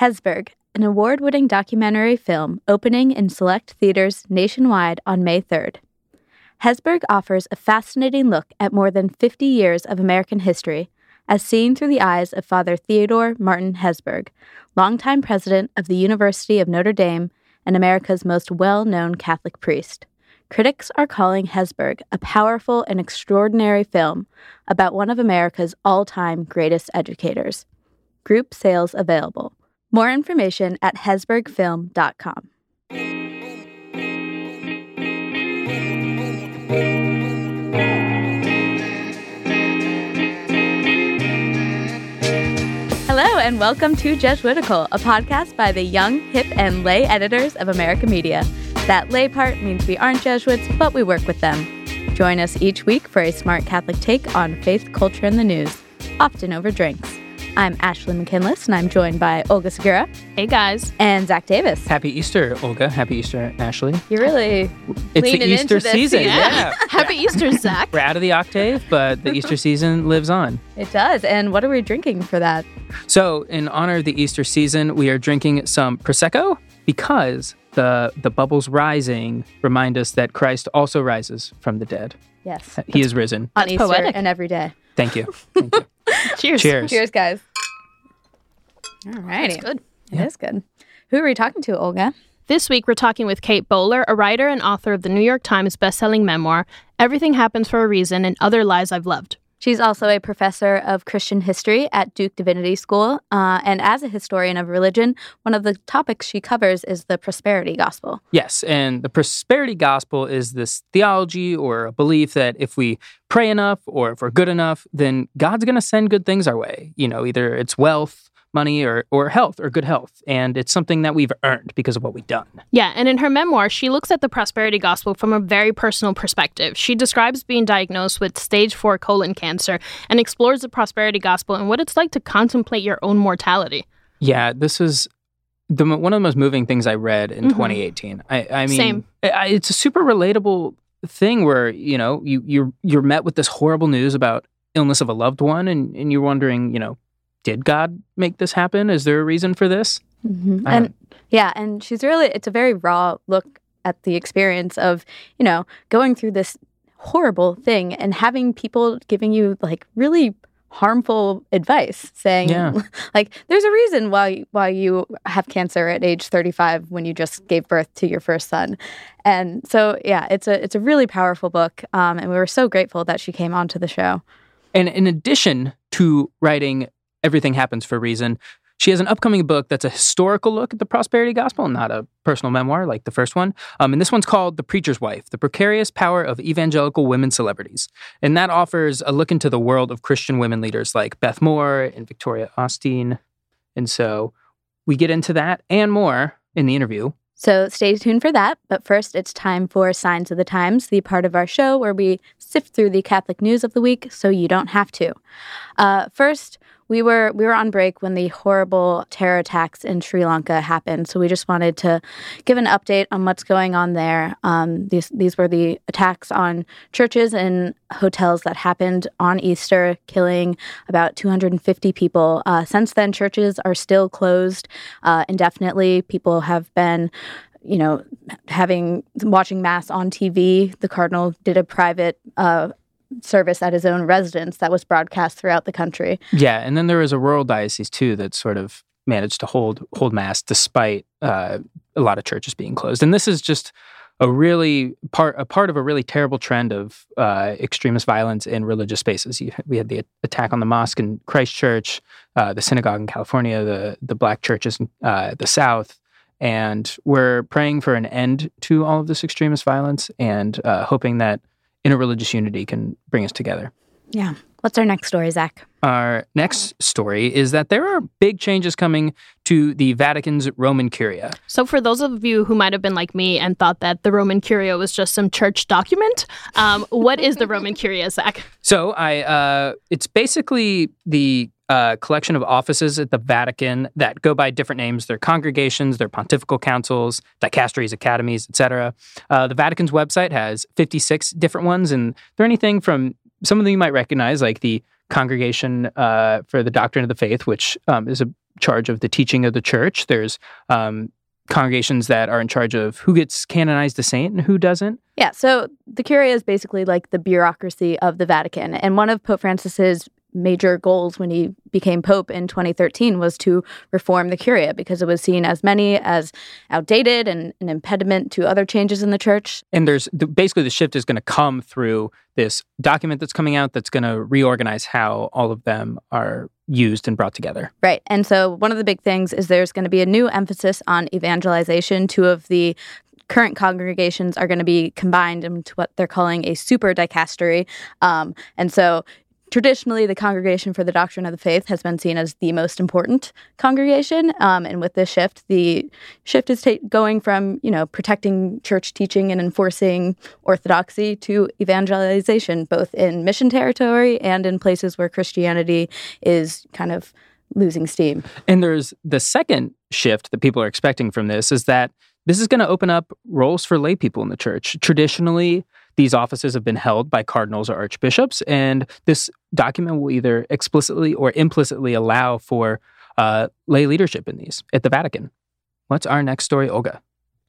Hesburgh, an award winning documentary film opening in select theaters nationwide on May 3rd. Hesburgh offers a fascinating look at more than 50 years of American history, as seen through the eyes of Father Theodore Martin Hesburgh, longtime president of the University of Notre Dame and America's most well known Catholic priest. Critics are calling Hesburgh a powerful and extraordinary film about one of America's all time greatest educators. Group sales available. More information at hesburghfilm.com. Hello, and welcome to Jesuitical, a podcast by the young, hip, and lay editors of America Media. That lay part means we aren't Jesuits, but we work with them. Join us each week for a smart Catholic take on faith, culture, and the news, often over drinks. I'm Ashley McKinless, and I'm joined by Olga Segura. Hey, guys. And Zach Davis. Happy Easter, Olga. Happy Easter, Ashley. You're really It's the Easter into this season. season. Yeah. Happy Easter, Zach. We're out of the octave, but the Easter season lives on. It does. And what are we drinking for that? So, in honor of the Easter season, we are drinking some Prosecco because the the bubbles rising remind us that Christ also rises from the dead. Yes. He is risen. On Easter poetic. and every day. Thank you. Thank you. Cheers. Cheers. Cheers, guys. All righty. That's good. It is good. Who are we talking to, Olga? This week, we're talking with Kate Bowler, a writer and author of the New York Times bestselling memoir, Everything Happens for a Reason and Other Lies I've Loved. She's also a professor of Christian history at Duke Divinity School. Uh, and as a historian of religion, one of the topics she covers is the prosperity gospel. Yes, and the prosperity gospel is this theology or a belief that if we pray enough or if we're good enough, then God's going to send good things our way. You know, either it's wealth, money, or, or health or good health. And it's something that we've earned because of what we've done. Yeah, and in her memoir, she looks at the prosperity gospel from a very personal perspective. She describes being diagnosed with stage 4 colon cancer and explores the prosperity gospel and what it's like to contemplate your own mortality. Yeah, this is the one of the most moving things I read in Mhm. 2018. I, I mean. I- it's a super relatable thing where you know you you're you're met with this horrible news about illness of a loved one, and and you're wondering, you know, did God make this happen? Is there a reason for this? Mm-hmm. And yeah, and she's really, it's a very raw look at the experience of, you know, going through this horrible thing and having people giving you like really harmful advice saying Yeah. like there's a reason why why you have cancer at age 35 when you just gave birth to your first son and so yeah it's a it's a really powerful book um, and we were so grateful that she came onto the show And in addition to writing Everything Happens for a Reason, she has an upcoming book that's a historical look at the prosperity gospel, not a personal memoir like the first one. Um, and this one's called The Preacher's Wife The Precarious Power of Evangelical Women Celebrities. And that offers a look into the world of Christian women leaders like Beth Moore and Victoria Osteen. And so we get into that and more in the interview. So stay tuned for that. But first, it's time for Signs of the Times, the part of our show where we sift through the Catholic news of the week so you don't have to. Uh, first, we were we were on break when the horrible terror attacks in Sri Lanka happened. So we just wanted to give an update on what's going on there. Um, these these were the attacks on churches and hotels that happened on Easter, killing about 250 people. Uh, since then, churches are still closed uh, indefinitely. People have been you know, having watching mass on TV. The cardinal did a private uh, service at his own residence that was broadcast throughout the country. Yeah, and then there was a rural diocese too that sort of managed to hold hold mass despite uh, a lot of churches being closed. And this is just a really part a part of a really terrible trend of uh, extremist violence in religious spaces. You, we had the attack on the mosque in Christchurch, uh, the synagogue in California, the the black churches in uh, the South. And we're praying for an end to all of this extremist violence and uh, hoping that interreligious unity can bring us together. Yeah. What's our next story, Zach? Our next story is that there are big changes coming to the Vatican's Roman Curia. So, for those of you who might have been like me and thought that the Roman Curia was just some church document, um, what is the Roman Curia, Zach? So, I uh, it's basically the uh, collection of offices at the Vatican that go by different names. They're congregations, they're pontifical councils, dicasteries, academies, etc. Uh, the Vatican's website has 56 different ones, and they're anything from some of them you might recognize, like the Congregation uh, for the Doctrine of the Faith, which um, is a charge of the teaching of the church. There's um, congregations that are in charge of who gets canonized a saint and who doesn't. Yeah, so the Curia is basically like the bureaucracy of the Vatican. And one of Pope Francis's major goals when he became pope in 2013 was to reform the curia because it was seen as many as outdated and an impediment to other changes in the church. And there's basically the shift is going to come through this document that's coming out that's going to reorganize how all of them are used and brought together. Right and so one of the big things is there's going to be a new emphasis on evangelization. Two of the current congregations are going to be combined into what they're calling a super dicastery. Um, and so traditionally the congregation for the doctrine of the faith has been seen as the most important congregation um, and with this shift the shift is ta- going from you know protecting church teaching and enforcing orthodoxy to evangelization both in mission territory and in places where christianity is kind of losing steam. And there's the second shift that people are expecting from this is that this is going to open up roles for lay people in the church. Traditionally these offices have been held by cardinals or archbishops, and this document will either explicitly or implicitly allow for uh, lay leadership in these at the Vatican. What's our next story, Olga?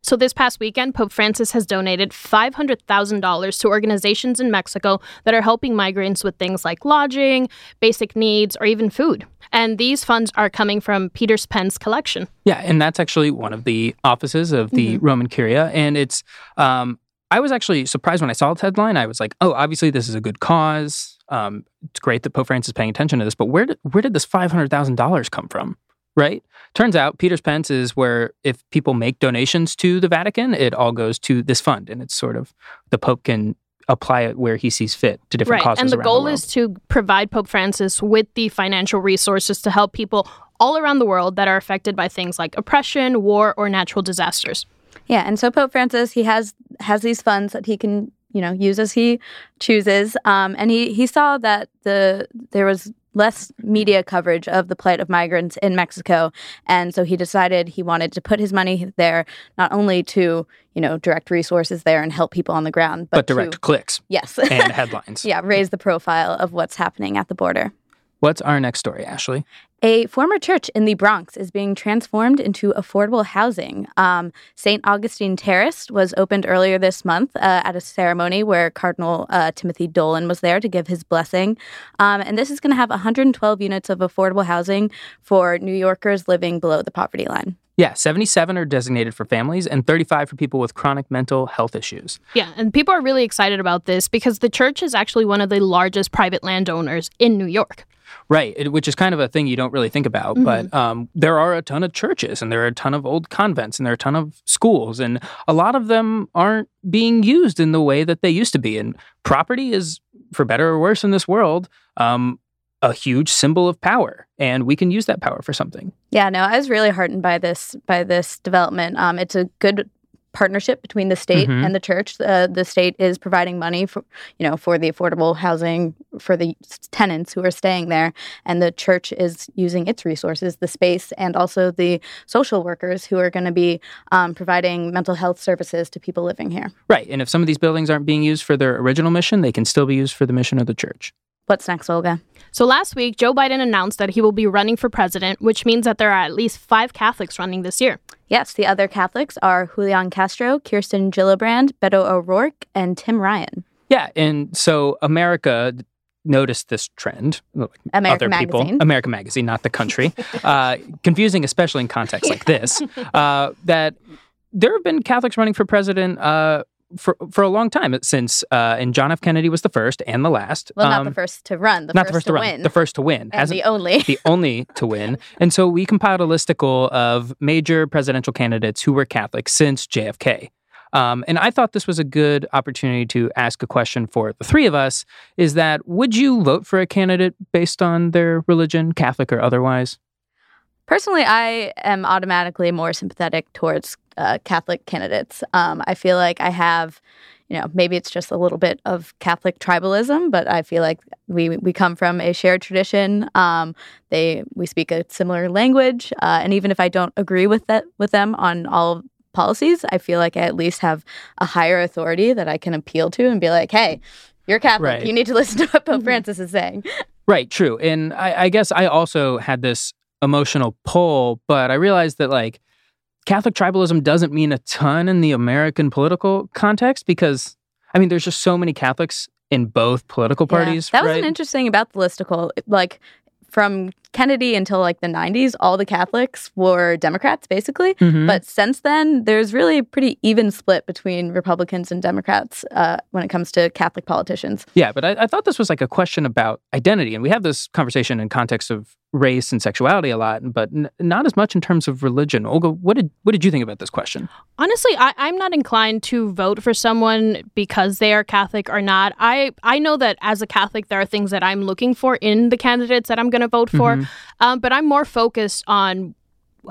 So, this past weekend, Pope Francis has donated $500,000 to organizations in Mexico that are helping migrants with things like lodging, basic needs, or even food. And these funds are coming from Peter's Pence collection. Yeah, and that's actually one of the offices of the mm-hmm. Roman Curia. And it's um, I was actually surprised when I saw the headline. I was like, oh, obviously this is a good cause. Um, it's great that Pope Francis is paying attention to this, but where did, where did this $500,000 come from? Right? Turns out Peter's Pence is where if people make donations to the Vatican, it all goes to this fund. And it's sort of the Pope can apply it where he sees fit to different right. causes. And the goal the is to provide Pope Francis with the financial resources to help people all around the world that are affected by things like oppression, war, or natural disasters. Yeah, and so Pope Francis he has has these funds that he can you know use as he chooses, um, and he he saw that the there was less media coverage of the plight of migrants in Mexico, and so he decided he wanted to put his money there not only to you know direct resources there and help people on the ground, but, but direct to, clicks, yes, and headlines, yeah, raise the profile of what's happening at the border. What's our next story, Ashley? A former church in the Bronx is being transformed into affordable housing. Um, St. Augustine Terrace was opened earlier this month uh, at a ceremony where Cardinal uh, Timothy Dolan was there to give his blessing. Um, and this is going to have 112 units of affordable housing for New Yorkers living below the poverty line. Yeah, 77 are designated for families and 35 for people with chronic mental health issues. Yeah, and people are really excited about this because the church is actually one of the largest private landowners in New York. Right, which is kind of a thing you don't really think about. Mm-hmm. But um, there are a ton of churches and there are a ton of old convents and there are a ton of schools, and a lot of them aren't being used in the way that they used to be. And property is, for better or worse in this world, um, a huge symbol of power and we can use that power for something yeah no i was really heartened by this by this development um, it's a good partnership between the state mm-hmm. and the church. Uh, the state is providing money for you know for the affordable housing for the tenants who are staying there, and the church is using its resources, the space, and also the social workers who are going to be um, providing mental health services to people living here. Right, and if some of these buildings aren't being used for their original mission, they can still be used for the mission of the church. What's next, Olga? So last week, Joe Biden announced that he will be running for president, which means that there are at least five Catholics running this year. Yes, the other Catholics are Julian Castro, Kirsten Gillibrand, Beto O'Rourke, and Tim Ryan. Yeah, and so America noticed this trend. American other Magazine. people, American Magazine, not the country. uh, confusing, especially in contexts like this. Uh, that there have been Catholics running for president uh, for for a long time since uh, and John F. Kennedy was the first and the last. Well, not um, the first to run, the not first the first to, run, win, the first to win, and the only, the only to win. And so we compiled a listicle of major presidential candidates who were Catholic since JFK. Um, and I thought this was a good opportunity to ask a question for the three of us: Is that would you vote for a candidate based on their religion, Catholic or otherwise? Personally, I am automatically more sympathetic towards uh, Catholic candidates. Um, I feel like I have, you know, maybe it's just a little bit of Catholic tribalism, but I feel like we we come from a shared tradition. Um, they we speak a similar language, uh, and even if I don't agree with that with them on all policies, I feel like I at least have a higher authority that I can appeal to and be like, hey. You're Catholic. Right. You need to listen to what Pope Francis is saying. Right, true. And I, I guess I also had this emotional pull, but I realized that like Catholic tribalism doesn't mean a ton in the American political context because I mean there's just so many Catholics in both political parties. Yeah, that was right? an interesting about the listicle. Like from Kennedy until like the 90s, all the Catholics were Democrats, basically. Mhm. But since then, there's really a pretty even split between Republicans and Democrats uh, when it comes to Catholic politicians. Yeah, but I, I thought this was like a question about identity, and we have this conversation in context of race and sexuality a lot, but n- not as much in terms of religion. Olga, what did what did you think about this question? Honestly, I, I'm not inclined to vote for someone because they are Catholic or not. I, I know that as a Catholic, there are things that I'm looking for in the candidates that I'm going to vote for, Mhm. um, but I'm more focused on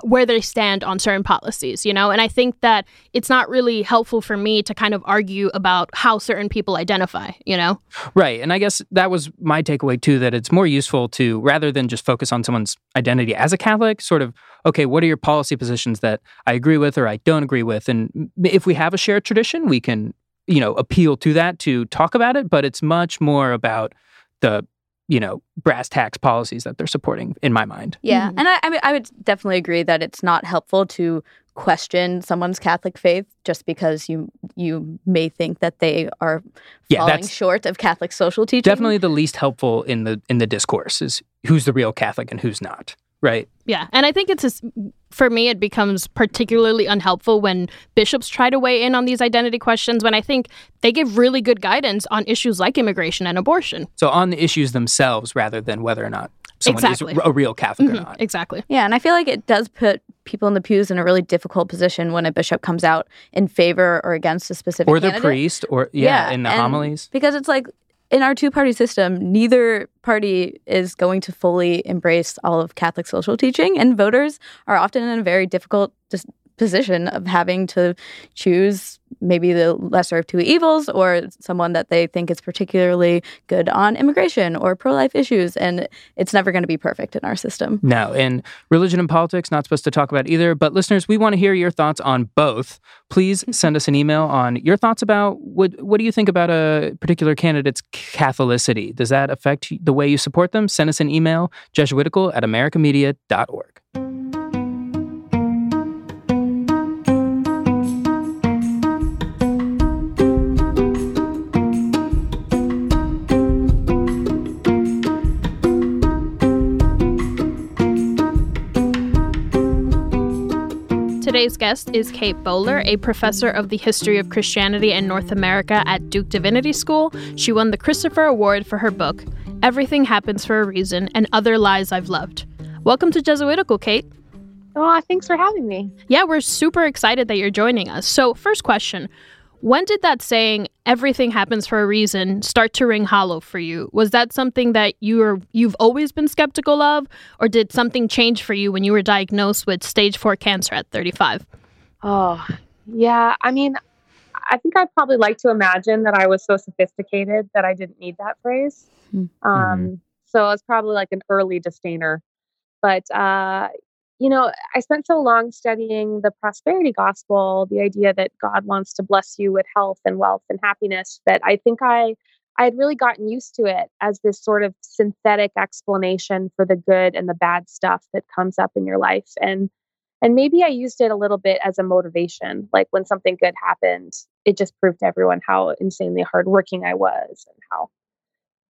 where they stand on certain policies, you know? And I think that it's not really helpful for me to kind of argue about how certain people identify, you know? Right, and I guess that was my takeaway too. That it's more useful to rather than just focus on someone's identity as a Catholic, sort of okay, what are your policy positions that I agree with or I don't agree with, and if we have a shared tradition, we can you know appeal to that to talk about it. But it's much more about the you know brass tacks policies that they're supporting in my mind. Yeah, Mhm. and I, I, mean, I would definitely agree that it's not helpful to question someone's Catholic faith just because you you may think that they are Yeah, falling that's- short of Catholic social teaching. Definitely the least helpful in the in the discourse is who's the real Catholic and who's not. Right. Yeah, and I think it's just, for me, it becomes particularly unhelpful when bishops try to weigh in on these identity questions. When I think they give really good guidance on issues like immigration and abortion. So on the issues themselves, rather than whether or not someone Exactly. is a real Catholic or Mhm, not. exactly. Yeah, and I feel like it does put people in the pews in a really difficult position when a bishop comes out in favor or against a specific Or the candidate. priest, or yeah, Yeah, in the and- homilies. because it's like in our two-party system, neither party is going to fully embrace all of Catholic social teaching, and voters are often in a very difficult position of having to choose maybe the lesser of two evils or someone that they think is particularly good on immigration or pro-life issues, and it's never going to be perfect in our system. No, and religion and politics, not supposed to talk about either. But listeners, we want to hear your thoughts on both. Please mm-hmm. send us an email on your thoughts about what what do you think about a particular candidate's Catholicity? Does that affect the way you support them? Send us an email, Jesuitical at americamedia.org. Today's guest is Kate Bowler, a professor of the history of Christianity in North America at Duke Divinity School. She won the Christopher Award for her book, Everything Happens for a Reason and Other Lies I've Loved. Welcome to Jesuitical, Kate. Oh, thanks for having me. Yeah, we're super excited that you're joining us. So, first question When did that saying, everything happens for a reason, start to ring hollow for you? Was that something that you were, you've always been skeptical of, or did something change for you when you were diagnosed with stage four cancer at 35? Oh, yeah. I mean, I think I'd probably like to imagine that I was so sophisticated that I didn't need that phrase. Hmm. Um, So it's probably like an early disdainer. But, uh, you know, I spent so long studying the prosperity gospel, the idea that God wants to bless you with health and wealth and happiness, that I think I I had really gotten used to it as this sort of synthetic explanation for the good and the bad stuff that comes up in your life. And and maybe I used it a little bit as a motivation. Like when something good happened, it just proved to everyone how insanely hardworking I was and how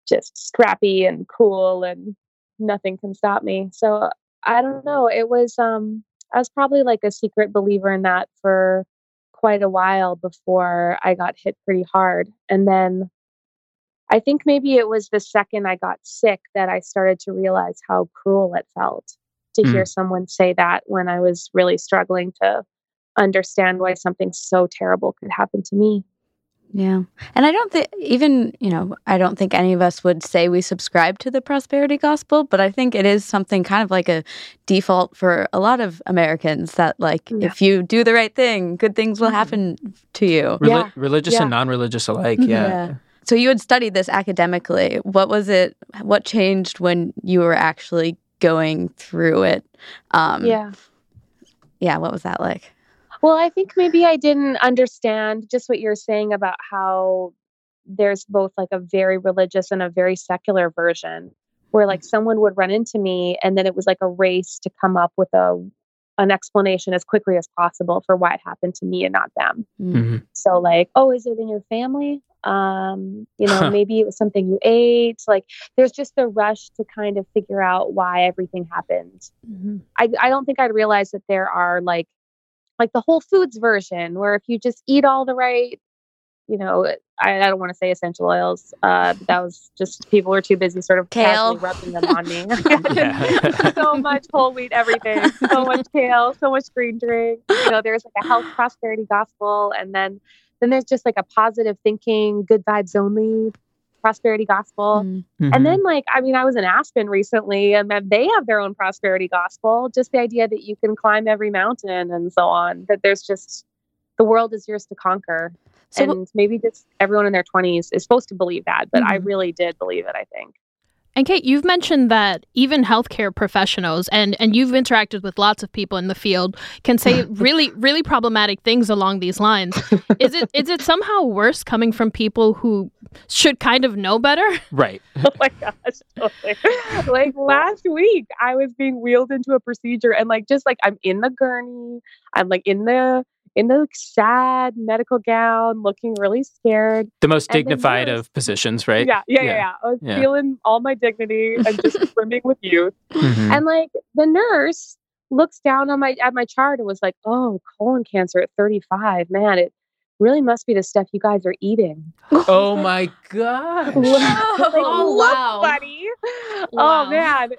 just scrappy and cool and nothing can stop me. So I don't know. It was um I was probably like a secret believer in that for quite a while before I got hit pretty hard. And then I think maybe it was the second I got sick that I started to realize how cruel it felt to Mm. hear someone say that when I was really struggling to understand why something so terrible could happen to me. Yeah. And I don't think, even, you know, I don't think any of us would say we subscribe to the prosperity gospel, but I think it is something kind of like a default for a lot of Americans that, like, Yeah. if you do the right thing, good things will Mhm. happen to you. Reli- Yeah. Religious Yeah. and non-religious alike. Mhm. Yeah. Yeah. So you had studied this academically. What was it? What changed when you were actually going through it? Um, yeah. Yeah. What was that like? Well, I think maybe I didn't understand just what you're saying about how there's both like a very religious and a very secular version where like someone would run into me and then it was like a race to come up with a an explanation as quickly as possible for why it happened to me and not them. Mhm. So like, oh, is it in your family? Um, you know, maybe it was something you ate. Like there's just the rush to kind of figure out why everything happened. Mhm. I I don't think I'd realize that there are like like the Whole Foods version where if you just eat all the right, you know, I, I don't want to say essential oils. Uh, that was just people were too busy sort of Kale. rubbing them on me. So much whole wheat everything, so much kale, so much green drink. You know, there's like a health prosperity gospel, and then then there's just like a positive thinking, good vibes only prosperity gospel. Mm. Mhm. And then, like, I mean, I was in Aspen recently, and they have their own prosperity gospel. Just the idea that you can climb every mountain and so on. That there's just the world is yours to conquer. So and maybe just everyone in their 20s is supposed to believe that, but I Mhm. really did believe it. I think. And Kate, you've mentioned that even healthcare professionals and and you've interacted with lots of people in the field can say really really problematic things along these lines. Is it is it somehow worse coming from people who should kind of know better? right. Oh my gosh. Totally. like last week, I was being wheeled into a procedure and like just like I'm in the gurney, I'm like in the in the sad medical gown, looking really scared. The most And dignified nurse- of positions, right? Yeah, yeah, yeah, Yeah. yeah. I was Yeah. feeling all my dignity and just brimming with youth. Mhm. And like the nurse looks down on my at my chart and was like, "Oh, colon cancer at 35. Man, it really must be the stuff you guys are eating." oh my god! Like, Oh, look, wow. buddy. Wow. Oh man.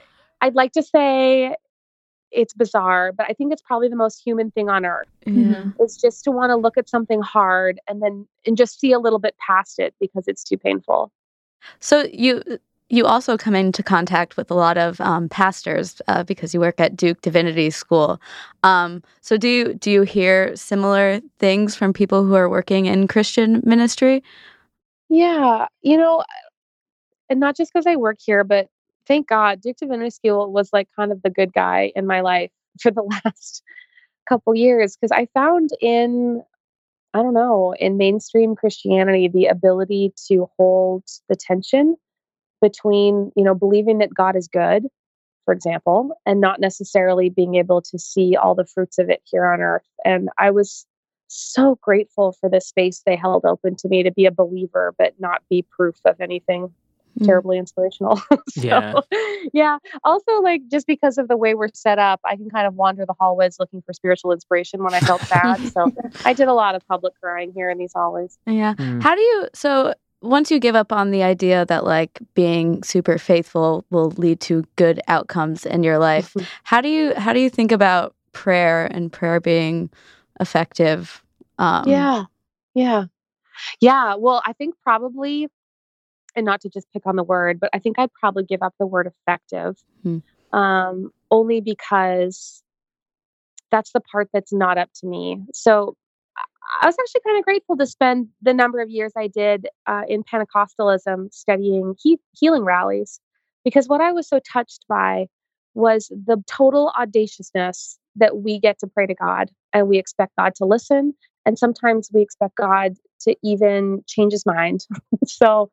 I'd like to say it's bizarre, but I think it's probably the most human thing on earth. Yeah. It's just to want to look at something hard and then and just see a little bit past it because it's too painful. So you you also come into contact with a lot of um, pastors uh, because you work at Duke Divinity School. Um, so do you do you hear similar things from people who are working in Christian ministry? Yeah, you know, and not just because I work here, but thank God, Duke School was like kind of the good guy in my life for the last couple years because I found in, I don't know, in mainstream Christianity, the ability to hold the tension between, you know, believing that God is good, for example, and not necessarily being able to see all the fruits of it here on earth. And I was so grateful for the space they held open to me to be a believer, but not be proof of anything. Terribly inspirational. so, Yeah. yeah. Also, like, just because of the way we're set up, I can kind of wander the hallways looking for spiritual inspiration when I felt sad. so I did a lot of public crying here in these hallways. Yeah. Mm. How do you so once you give up on the idea that like being super faithful will lead to good outcomes in your life, how do you how do you think about prayer and prayer being effective? Um, yeah. Yeah. Yeah. Well, I think probably, and not to just pick on the word, but I think I'd probably give up the word effective Hmm. um, only because that's the part that's not up to me. So I- I was actually kind of grateful to spend the number of years I did uh, in Pentecostalism studying he- healing rallies because what I was so touched by was the total audaciousness that we get to pray to God and we expect God to listen. And sometimes we expect God to even change his mind. so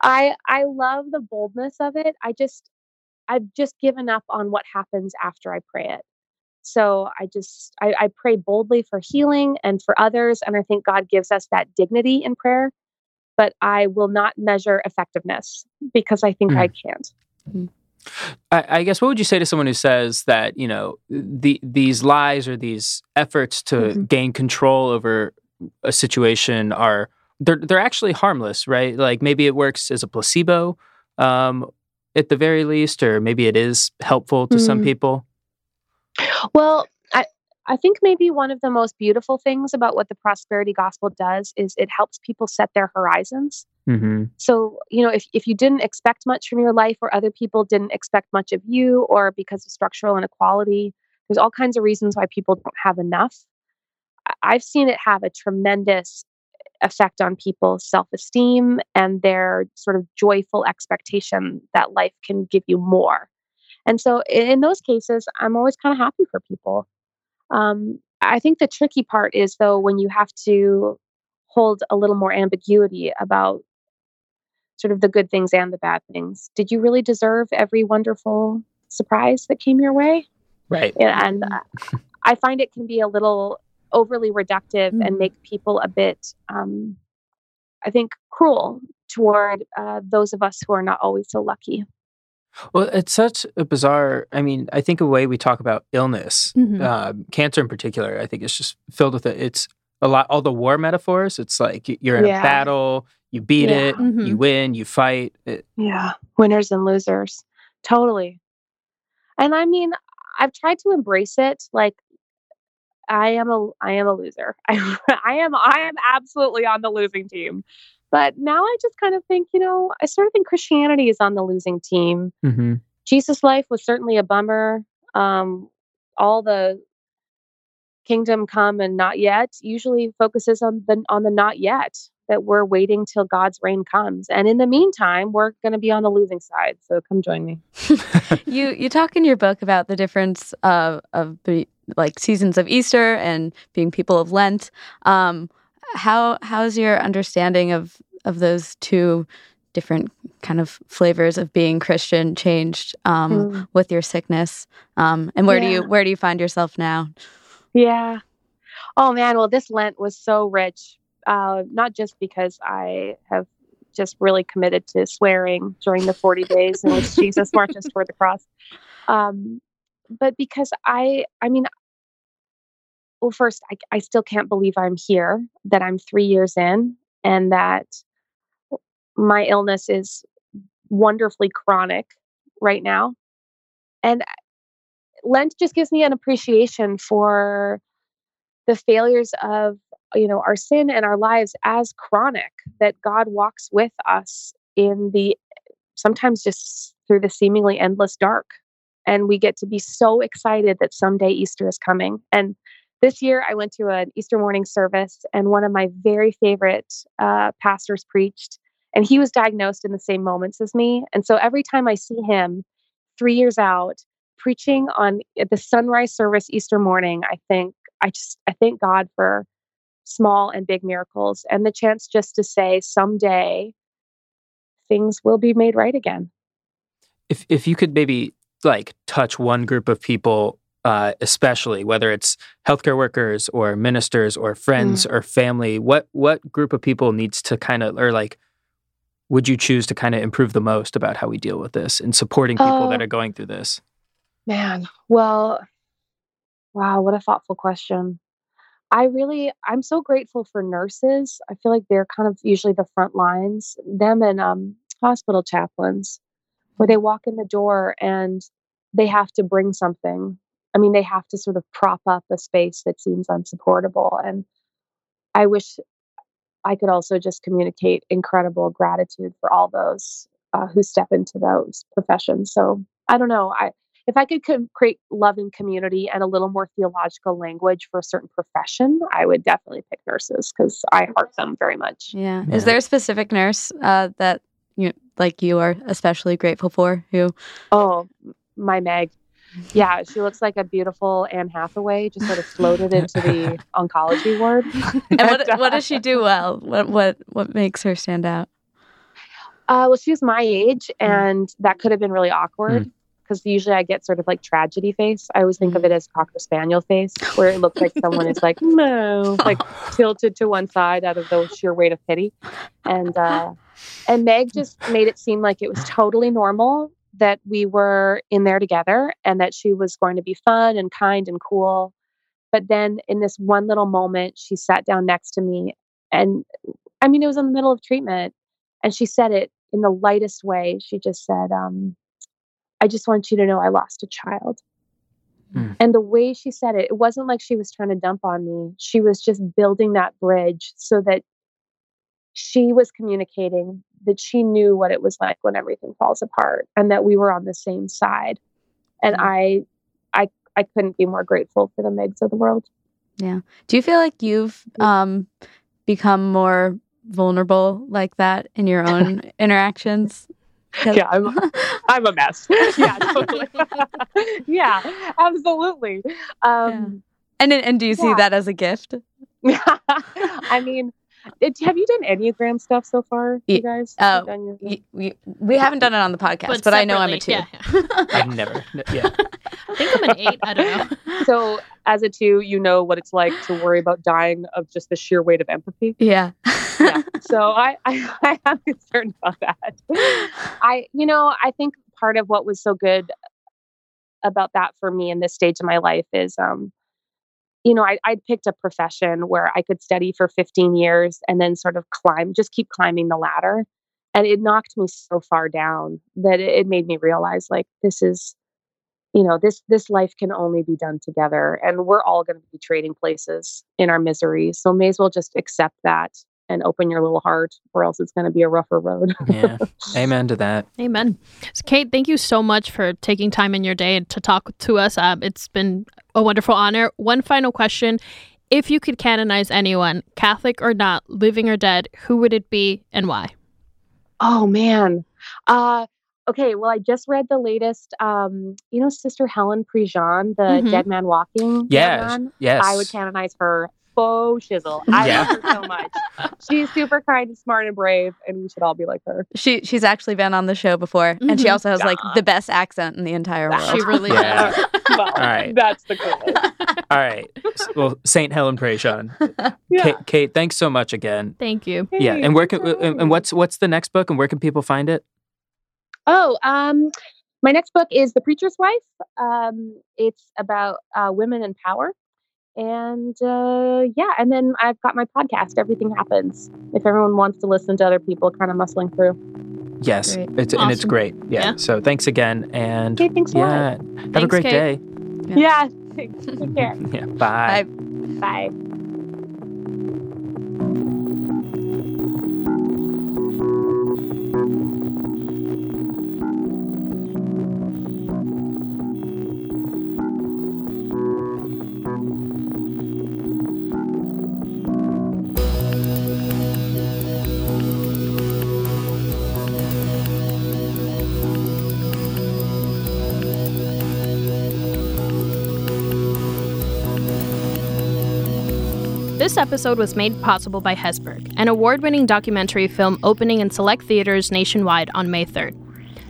I I love the boldness of it. I just I've just given up on what happens after I pray it. So I just I, I pray boldly for healing and for others. And I think God gives us that dignity in prayer. But I will not measure effectiveness because I think I mm. can't. Mm. I, I guess what would you say to someone who says that you know the these lies or these efforts to Mhm. gain control over a situation are they're they're actually harmless, right? Like maybe it works as a placebo, um, at the very least, or maybe it is helpful to some Mm. people. Well, I, think maybe one of the most beautiful things about what the prosperity gospel does is it helps people set their horizons. Mm-hmm. So, you know, if, if you didn't expect much from your life or other people didn't expect much of you or because of structural inequality, there's all kinds of reasons why people don't have enough. I've seen it have a tremendous effect on people's self esteem and their sort of joyful expectation that life can give you more. And so, in those cases, I'm always kind of happy for people. Um, I think the tricky part is, though, when you have to hold a little more ambiguity about sort of the good things and the bad things. Did you really deserve every wonderful surprise that came your way? Right. And uh, I find it can be a little overly reductive mm-hmm. and make people a bit, um, I think, cruel toward uh, those of us who are not always so lucky. Well, it's such a bizarre. I mean, I think a way we talk about illness, mm-hmm. uh, cancer in particular, I think it's just filled with it. It's a lot. All the war metaphors. It's like you're in yeah. a battle, you beat yeah. it, mm-hmm. you win, you fight. It, yeah, winners and losers, totally. And I mean, I've tried to embrace it. Like, I am a, I am a loser. I, I am, I am absolutely on the losing team. But now I just kind of think, you know, I sort of think Christianity is on the losing team. Mm-hmm. Jesus' life was certainly a bummer. Um, all the kingdom come and not yet usually focuses on the on the not yet that we're waiting till God's reign comes. And in the meantime, we're going to be on the losing side. So come join me. you you talk in your book about the difference of of the like seasons of Easter and being people of Lent. Um, how how's your understanding of of those two different kind of flavors of being Christian changed um, mm. with your sickness? Um, and where yeah. do you where do you find yourself now? Yeah. Oh man, well this Lent was so rich. Uh, not just because I have just really committed to swearing during the 40 days in which Jesus marches toward the cross. Um, but because I, I mean, well, first, I, I still can't believe I'm here, that I'm three years in, and that my illness is wonderfully chronic right now. And uh, Lent just gives me an appreciation for the failures of you know our sin and our lives as chronic that God walks with us in the sometimes just through the seemingly endless dark and we get to be so excited that someday Easter is coming and this year I went to an Easter morning service and one of my very favorite uh, pastors preached and he was diagnosed in the same moments as me and so every time I see him 3 years out preaching on the sunrise service Easter morning, I think I just I thank God for small and big miracles and the chance just to say someday things will be made right again. If if you could maybe like touch one group of people uh, especially whether it's healthcare workers or ministers or friends mm. or family what what group of people needs to kind of or like would you choose to kind of improve the most about how we deal with this and supporting people uh, that are going through this Man, well, wow, what a thoughtful question. I really, I'm so grateful for nurses. I feel like they're kind of usually the front lines, them and um, hospital chaplains, where they walk in the door and they have to bring something. I mean, they have to sort of prop up a space that seems unsupportable. And I wish I could also just communicate incredible gratitude for all those uh, who step into those professions. So I don't know. I if I could co- create loving community and a little more theological language for a certain profession, I would definitely pick nurses because I heart them very much. Yeah. yeah. Is there a specific nurse uh, that you like you are especially grateful for? Who? Oh, my Meg. Yeah, she looks like a beautiful Anne Hathaway, just sort of floated into the oncology ward. and what, what does she do well? What what what makes her stand out? Uh, well, she's my age, mm. and that could have been really awkward. Mm because usually I get sort of like tragedy face. I always think of it mm-hmm. as cocker spaniel face, where it looks like someone is like no, like tilted to one side out of the sheer weight of pity. And uh, and Meg just made it seem like it was totally normal that we were in there together and that she was going to be fun and kind and cool. But then in this one little moment, she sat down next to me, and I mean, it was in the middle of treatment, and she said it in the lightest way. She just said, um, I just want you to know I lost a child. Mm. And the way she said it, it wasn't like she was trying to dump on me. She was just building that bridge so that she was communicating that she knew what it was like when everything falls apart and that we were on the same side. And. I I I couldn't be more grateful for the Megs of the world. Yeah. Do you feel like you've um become more vulnerable like that in your own interactions? yeah, I'm, I'm a mess. yeah, totally. yeah, absolutely. Um, yeah. And and do you see yeah. that as a gift? Yeah. I mean, It- have you done Enneagram stuff so far, you guys? uh, You've done your- we, we haven't done it on the podcast, but, I know I'm a two. Yeah, yeah. I've never. Yeah. I think I'm an eight. I don't know. so, as a two, you know what it's like to worry about dying of just the sheer weight of empathy. yeah. yeah. So I, I I am concerned about that. I you know I think part of what was so good about that for me in this stage of my life is um you know I I picked a profession where I could study for 15 years and then sort of climb just keep climbing the ladder. And it knocked me so far down that it, it made me realize like this is you know this this life can only be done together and we're all going to be trading places in our misery. So may as well just accept that and open your little heart or else it's going to be a rougher road Yeah. Amen to that. Amen. So Kate, thank you so much for taking time in your day to talk to us. Um, it's been a wonderful honor. One final question. If you could canonize anyone, Catholic or not, living or dead, who would it be and why? oh man uh okay well i just read the latest um you know sister helen prejean the Mhm. dead man walking Dead Yes. Man? Yes. i would canonize her faux shizzle i Yeah. love her so much she's super kind and smart and brave and we should all be like her She she's actually been on the show before, and she Mhm. also has like the best accent in the entire world. She really Yeah. does. well right. that's the coolest All right. Well, Saint Helen Prejean. yeah. Kate, Kate, thanks so much again. Thank you. Yeah. And where can no and and what's what's the next book and where can people find it? Oh, um, my next book is The Preacher's Wife. Um, it's about uh, women in power. And uh, yeah, and then I've got my podcast, Everything Happens. If everyone wants to listen to other people kind of muscling through. Yes. Great. It's and it's great. Yeah. Yeah. So thanks again and Okay, thanks yeah. Have a great Kate. day. Yeah. Yeah. Take care. Yeah. Bye. Bye. Bye. This episode was made possible by Hesburgh, an award winning documentary film opening in select theaters nationwide on May 3rd.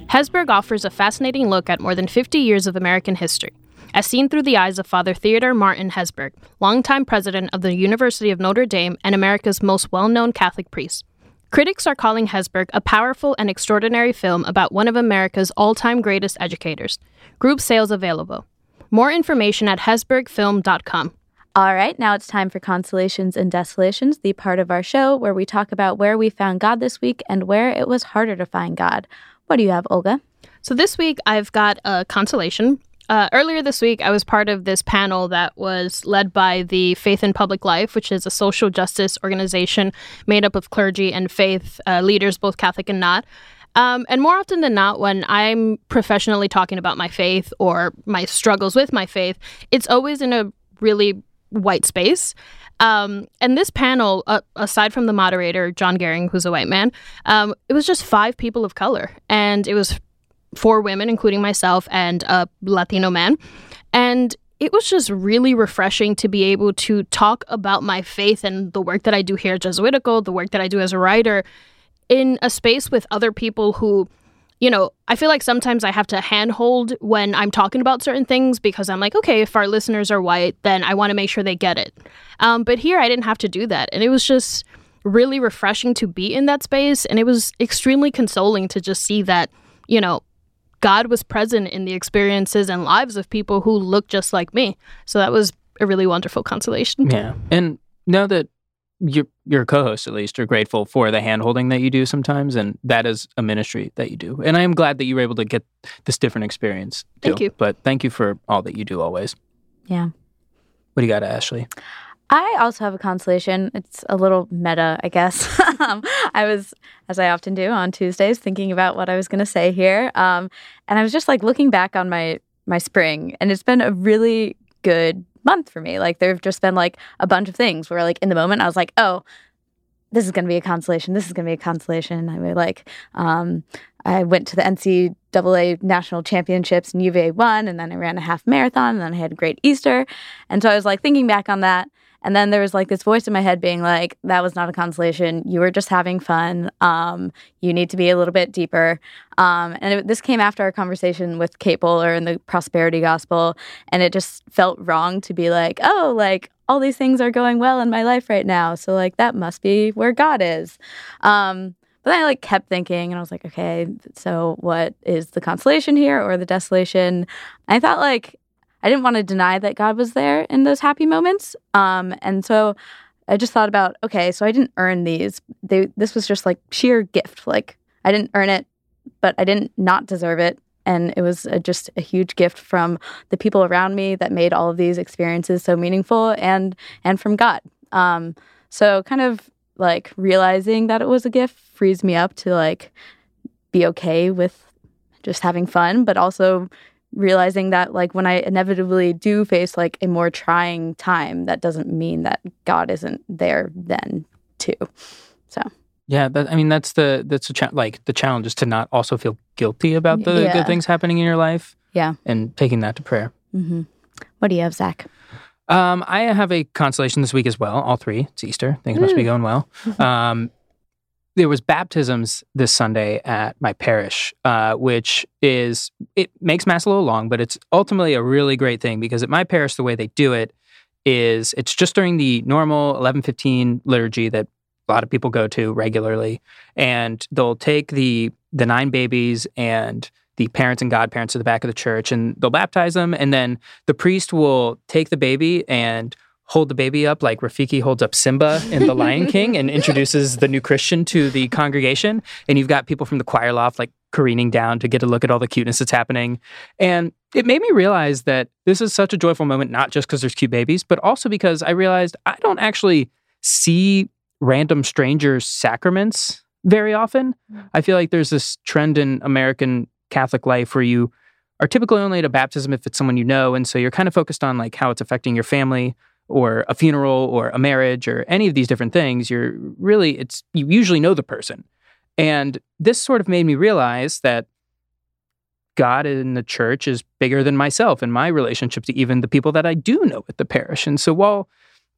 Hesburgh offers a fascinating look at more than 50 years of American history, as seen through the eyes of Father Theodore Martin Hesburgh, longtime president of the University of Notre Dame and America's most well known Catholic priest. Critics are calling Hesburgh a powerful and extraordinary film about one of America's all time greatest educators. Group sales available. More information at hesburghfilm.com. All right, now it's time for Consolations and Desolations, the part of our show where we talk about where we found God this week and where it was harder to find God. What do you have, Olga? So this week I've got a consolation. Uh, earlier this week, I was part of this panel that was led by the Faith in Public Life, which is a social justice organization made up of clergy and faith uh, leaders, both Catholic and not. Um, and more often than not, when I'm professionally talking about my faith or my struggles with my faith, it's always in a really white space. Um, and this panel, uh, aside from the moderator, John Gehring, who's a white man, um, it was just five people of color. And it was four women, including myself and a Latino man. And it was just really refreshing to be able to talk about my faith and the work that I do here at Jesuitical, the work that I do as a writer, in a space with other people who, you know, I feel like sometimes I have to handhold when I'm talking about certain things because I'm like, okay, if our listeners are white, then I want to make sure they get it. Um, but here I didn't have to do that. And it was just really refreshing to be in that space. And it was extremely consoling to just see that, you know, God was present in the experiences and lives of people who look just like me. So that was a really wonderful consolation. Yeah. And now that you're, you're co-host, at least, you're grateful for the hand-holding that you do sometimes, and that is a ministry that you do. And I am glad that you were able to get this different experience. Too. Thank you. But thank you for all that you do always. Yeah. What do you got, Ashley? I also have a consolation. It's a little meta, I guess. um, I was, as I often do on Tuesdays, thinking about what I was going to say here, um, and I was just like looking back on my my spring, and it's been a really good month for me. Like there've just been like a bunch of things where, like in the moment, I was like, oh. This is going to be a consolation. This is going to be a consolation. I mean, like, um, I went to the NCAA national championships and UVA won, and then I ran a half marathon, and then I had a great Easter. And so I was like thinking back on that. And then there was like this voice in my head being like, that was not a consolation. You were just having fun. Um, you need to be a little bit deeper. Um, and it, this came after our conversation with Kate Bowler and the prosperity gospel. And it just felt wrong to be like, oh, like all these things are going well in my life right now. So like that must be where God is. Um, but then I like kept thinking and I was like, okay, so what is the consolation here or the desolation? I thought like I didn't want to deny that God was there in those happy moments. Um, and so I just thought about, okay, so I didn't earn these. They, this was just like sheer gift. Like I didn't earn it, but I didn't not deserve it. And it was a, just a huge gift from the people around me that made all of these experiences so meaningful, and and from God. Um, so kind of like realizing that it was a gift frees me up to like be okay with just having fun, but also realizing that like when I inevitably do face like a more trying time, that doesn't mean that God isn't there then too. So yeah, that, I mean that's the that's a cha- like the challenge is to not also feel guilty about the Yeah. good things happening in your life yeah. and taking that to prayer. hmm What do you have, Zach? Um, I have a consolation this week as well. All three. It's Easter. Things must be going well. Um, there was baptisms this Sunday at my parish, uh, which is it makes mass a little long, but it's ultimately a really great thing because at my parish the way they do it is it's just during the normal eleven fifteen liturgy that a lot of people go to regularly, and they'll take the the nine babies and the parents and godparents to the back of the church and they'll baptize them. And then the priest will take the baby and hold the baby up like Rafiki holds up Simba in The Lion King and introduces the new Christian to the congregation. And you've got people from the choir loft like careening down to get a look at all the cuteness that's happening. And it made me realize that this is such a joyful moment, not just because there's cute babies, but also because I realized I don't actually see random strangers' sacraments very often. Mm. I feel like there's this trend in American Catholic life where you are typically only at a baptism if it's someone you know. And so you're kind of focused on like how it's affecting your family or a funeral or a marriage or any of these different things. You're really, it's, you usually know the person. And this sort of made me realize that God in the church is bigger than myself and my relationship to even the people that I do know at the parish. And so while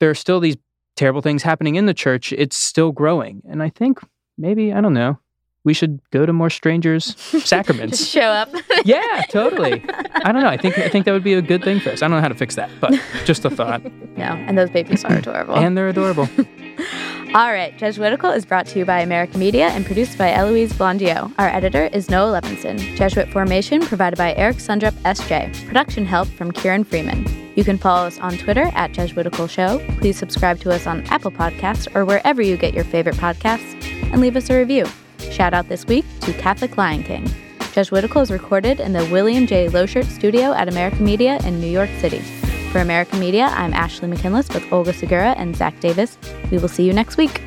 there are still these terrible things happening in the church, it's still growing. And I think maybe, I don't know, we should go to more strangers' sacraments. Just show up. yeah, totally. I don't know. I think I think that would be a good thing for us. I don't know how to fix that, but just a thought. no, and those babies are adorable. And they're adorable. All right, Jesuitical is brought to you by America Media and produced by Eloise Blondiau. Our editor is Noah Levinson. Jesuit formation provided by Eric Sundrup, SJ. Production help from Kieran Freeman. You can follow us on Twitter at Jesuitical Show. Please subscribe to us on Apple Podcasts or wherever you get your favorite podcasts and leave us a review. Shout out this week to Catholic Lion King. Jesuitical is recorded in the William J. Loschert Studio at America Media in New York City. For America Media, I'm Ashley McKinless with Olga Segura and Zach Davis. We will see you next week.